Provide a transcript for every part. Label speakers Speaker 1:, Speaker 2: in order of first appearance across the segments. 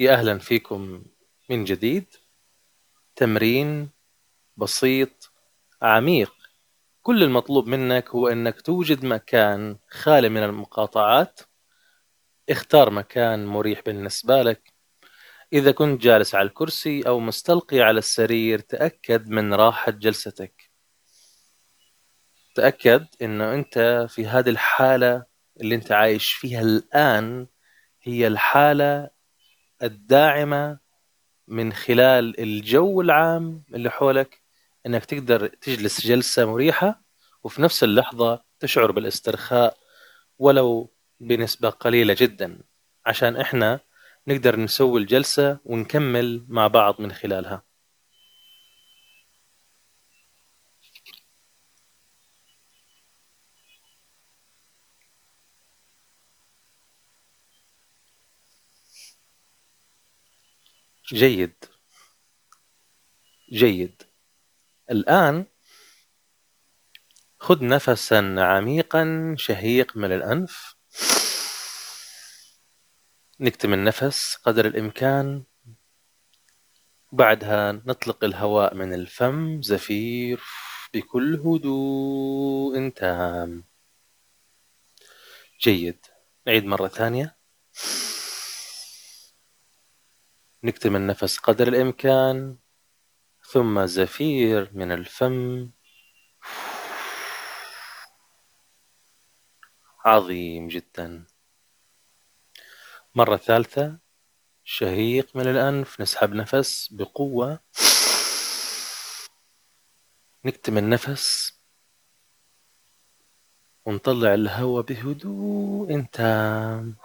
Speaker 1: يا أهلا فيكم من جديد. تمرين بسيط عميق. كل المطلوب منك هو أنك توجد مكان خالي من المقاطعات. اختار مكان مريح بالنسبة لك. إذا كنت جالس على الكرسي أو مستلقي على السرير تأكد من راحة جلستك. تأكد أنه أنت في هذه الحالة اللي أنت عايش فيها الآن هي الحالة الداعمة من خلال الجو العام اللي حولك إنك تقدر تجلس جلسة مريحة وفي نفس اللحظة تشعر بالاسترخاء ولو بنسبة قليلة جدا. عشان إحنا نقدر نسوي الجلسة ونكمل مع بعض من خلالها. جيد. جيد. الآن خذ نفسا عميقا شهيق من الأنف. نكتم النفس قدر الإمكان. بعدها نطلق الهواء من الفم زفير بكل هدوء تام. جيد. نعيد مرة ثانية. نكتم النفس قدر الإمكان ثم زفير من الفم. عظيم جدا. مرة ثالثة شهيق من الأنف نسحب نفس بقوة. نكتم النفس. ونطلع الهواء بهدوء. تام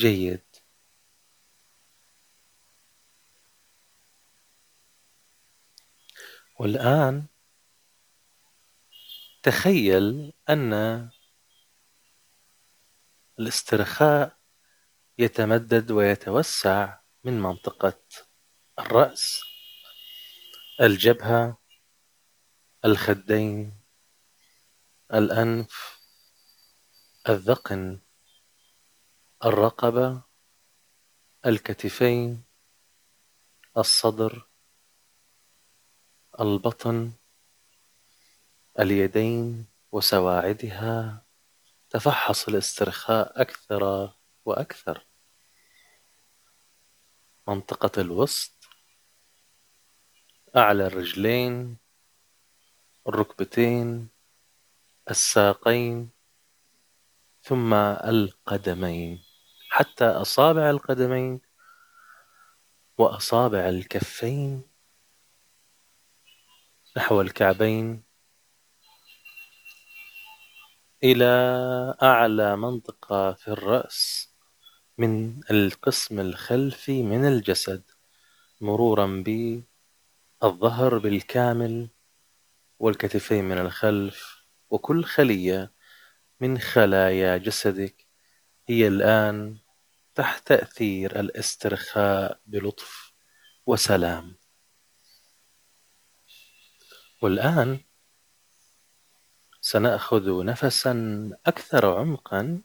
Speaker 1: جيد. والآن تخيل أن الاسترخاء يتمدد ويتوسع من منطقة الرأس الجبهة الخدين الأنف الذقن. الرقبة الكتفين الصدر البطن اليدين وسواعدها تفحص الاسترخاء أكثر وأكثر. منطقة الوسط أعلى الرجلين الركبتين الساقين ثم القدمين. حتى أصابع القدمين وأصابع الكفين نحو الكعبين إلى أعلى منطقة في الرأس من القسم الخلفي من الجسد مرورا بالظهر بالكامل والكتفين من الخلف وكل خلية من خلايا جسدك هي الآن تحت تأثير الاسترخاء بلطف وسلام. والآن سنأخذ نفسا أكثر عمقا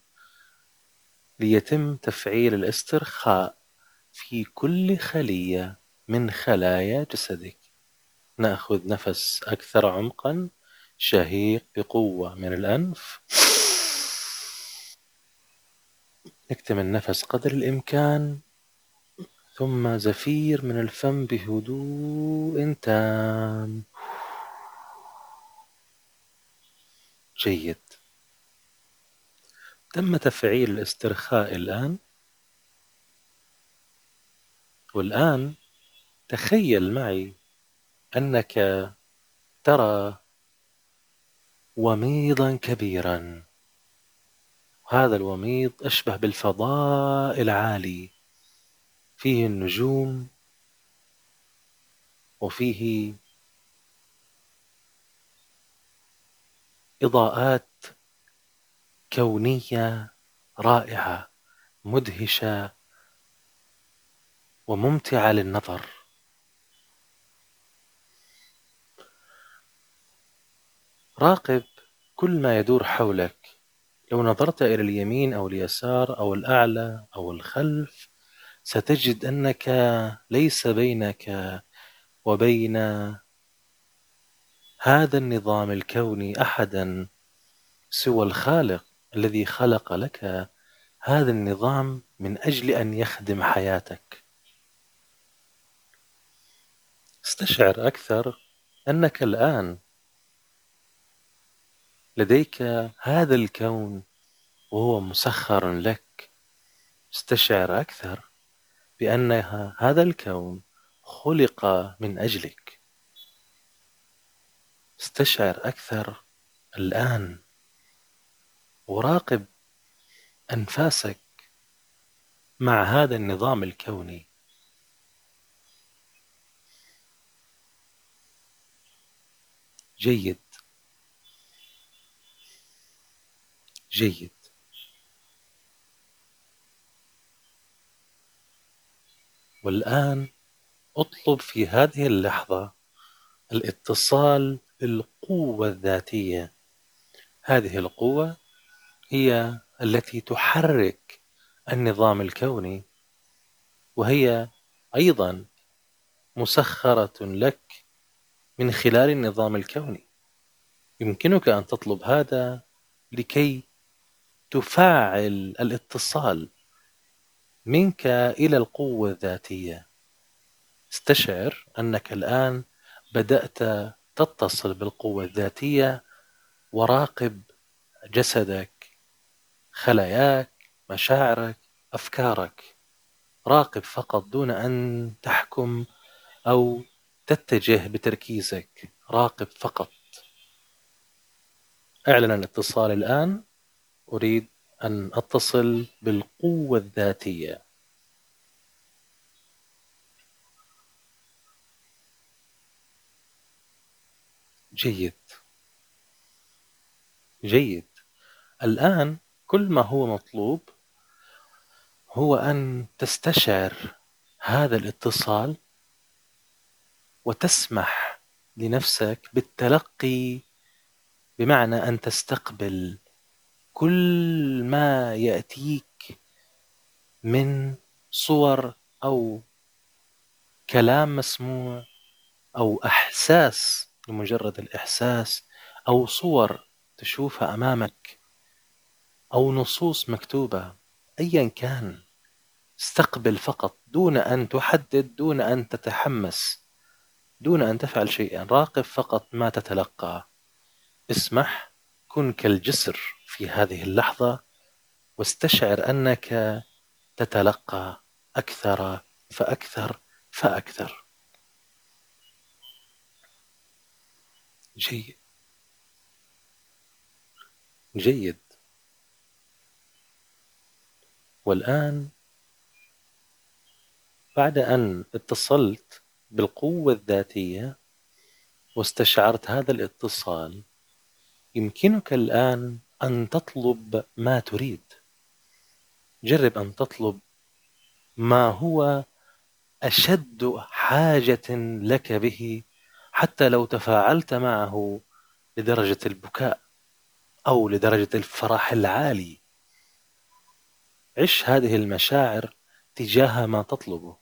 Speaker 1: ليتم تفعيل الاسترخاء في كل خلية من خلايا جسدك. نأخذ نفس أكثر عمقا شهيق بقوة من الأنف. نكتم النفس قدر الإمكان ثم زفير من الفم بهدوء تام. جيد. تم تفعيل الاسترخاء الآن. والآن تخيل معي أنك ترى وميضا كبيرا. هذا الوميض أشبه بالفضاء العالي. فيه النجوم وفيه إضاءات كونية رائعة مدهشة وممتعة للنظر. راقب كل ما يدور حولك. لو نظرت إلى اليمين أو اليسار أو الأعلى أو الخلف ستجد أنك ليس بينك وبين هذا النظام الكوني أحدا سوى الخالق الذي خلق لك هذا النظام من أجل أن يخدم حياتك. استشعر أكثر أنك الآن لديك هذا الكون وهو مسخر لك استشعر أكثر بأن هذا الكون خلق من أجلك. استشعر أكثر الآن. وراقب أنفاسك مع هذا النظام الكوني. جيد. جيد. والآن أطلب في هذه اللحظة الاتصال بالقوة الذاتية. هذه القوة هي التي تحرك النظام الكوني وهي أيضا مسخرة لك من خلال النظام الكوني. يمكنك أن تطلب هذا لكي تفاعل الاتصال منك إلى القوة الذاتية. استشعر أنك الآن بدأت تتصل بالقوة الذاتية وراقب جسدك خلاياك مشاعرك أفكارك. راقب فقط دون أن تحكم أو تتجه بتركيزك. راقب فقط. اعلن الاتصال الآن. أريد أن أتصل بالقوة الذاتية. جيد. جيد. الآن كل ما هو مطلوب هو أن تستشعر هذا الاتصال وتسمح لنفسك بالتلقي بمعنى أن تستقبل كل ما يأتيك من صور أو كلام مسموع أو إحساس لمجرد الإحساس أو صور تشوفها أمامك أو نصوص مكتوبة أيا كان استقبل فقط دون أن تحدد دون أن تتحمس دون أن تفعل شيئا راقب فقط ما تتلقى. اسمح كن كالجسر. في هذه اللحظة واستشعر أنك تتلقى أكثر فأكثر فأكثر. جيد. جيد. والآن بعد أن اتصلت بالقوة الذاتية واستشعرت هذا الاتصال يمكنك الآن أن تطلب ما تريد. جرب أن تطلب ما هو أشد حاجة لك به حتى لو تفاعلت معه لدرجة البكاء أو لدرجة الفرح العالي. عش هذه المشاعر تجاه ما تطلبه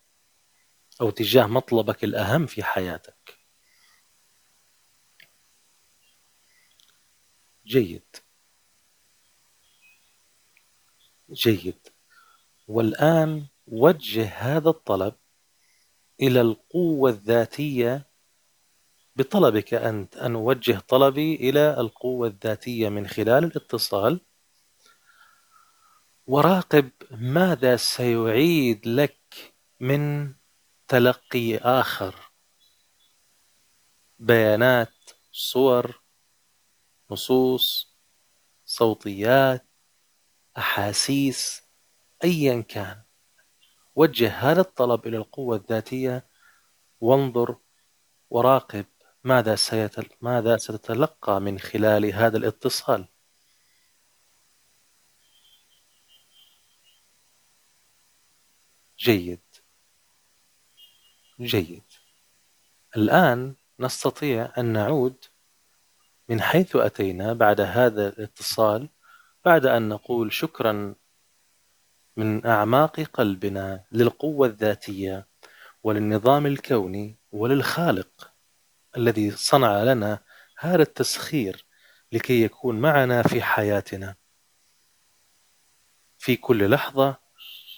Speaker 1: أو تجاه مطلبك الأهم في حياتك. جيد. جيد. والآن وجه هذا الطلب إلى القوة الذاتية. بطلبك أنت أن أوجه طلبي إلى القوة الذاتية من خلال الاتصال. وراقب ماذا سيعيد لك من تلقي آخر. بيانات صور نصوص صوتيات. أحاسيس أيا كان. وجه هذا الطلب إلى القوة الذاتية. وانظر وراقب ماذا سيتل... ماذا ستتلقى من خلال هذا الاتصال. جيد. جيد. الآن نستطيع أن نعود من حيث أتينا بعد هذا الاتصال بعد أن نقول شكرا من أعماق قلبنا للقوة الذاتية وللنظام الكوني وللخالق الذي صنع لنا هذا التسخير لكي يكون معنا في حياتنا. في كل لحظة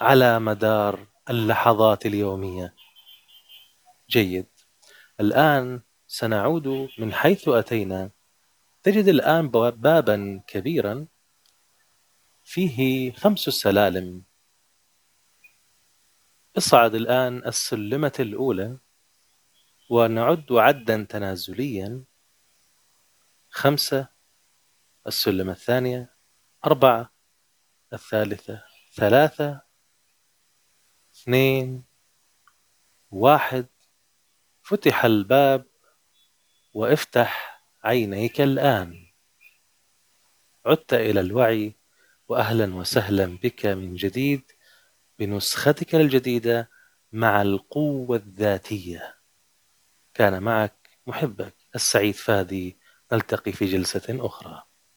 Speaker 1: على مدار اللحظات اليومية. جيد. الآن سنعود من حيث أتينا. تجد الآن بابا كبيرا فيه خمس سلالم. اصعد الآن السلمة الأولى ونعد عدا تنازليا. خمسة السلمة الثانية. أربعة الثالثة. ثلاثة. اثنين. واحد. فتح الباب وافتح عينيك الآن. عدت إلى الوعي وأهلا وسهلا بك من جديد بنسختك الجديدة مع القوة الذاتية. كان معك محبك السعيد فادي. نلتقي في جلسة أخرى.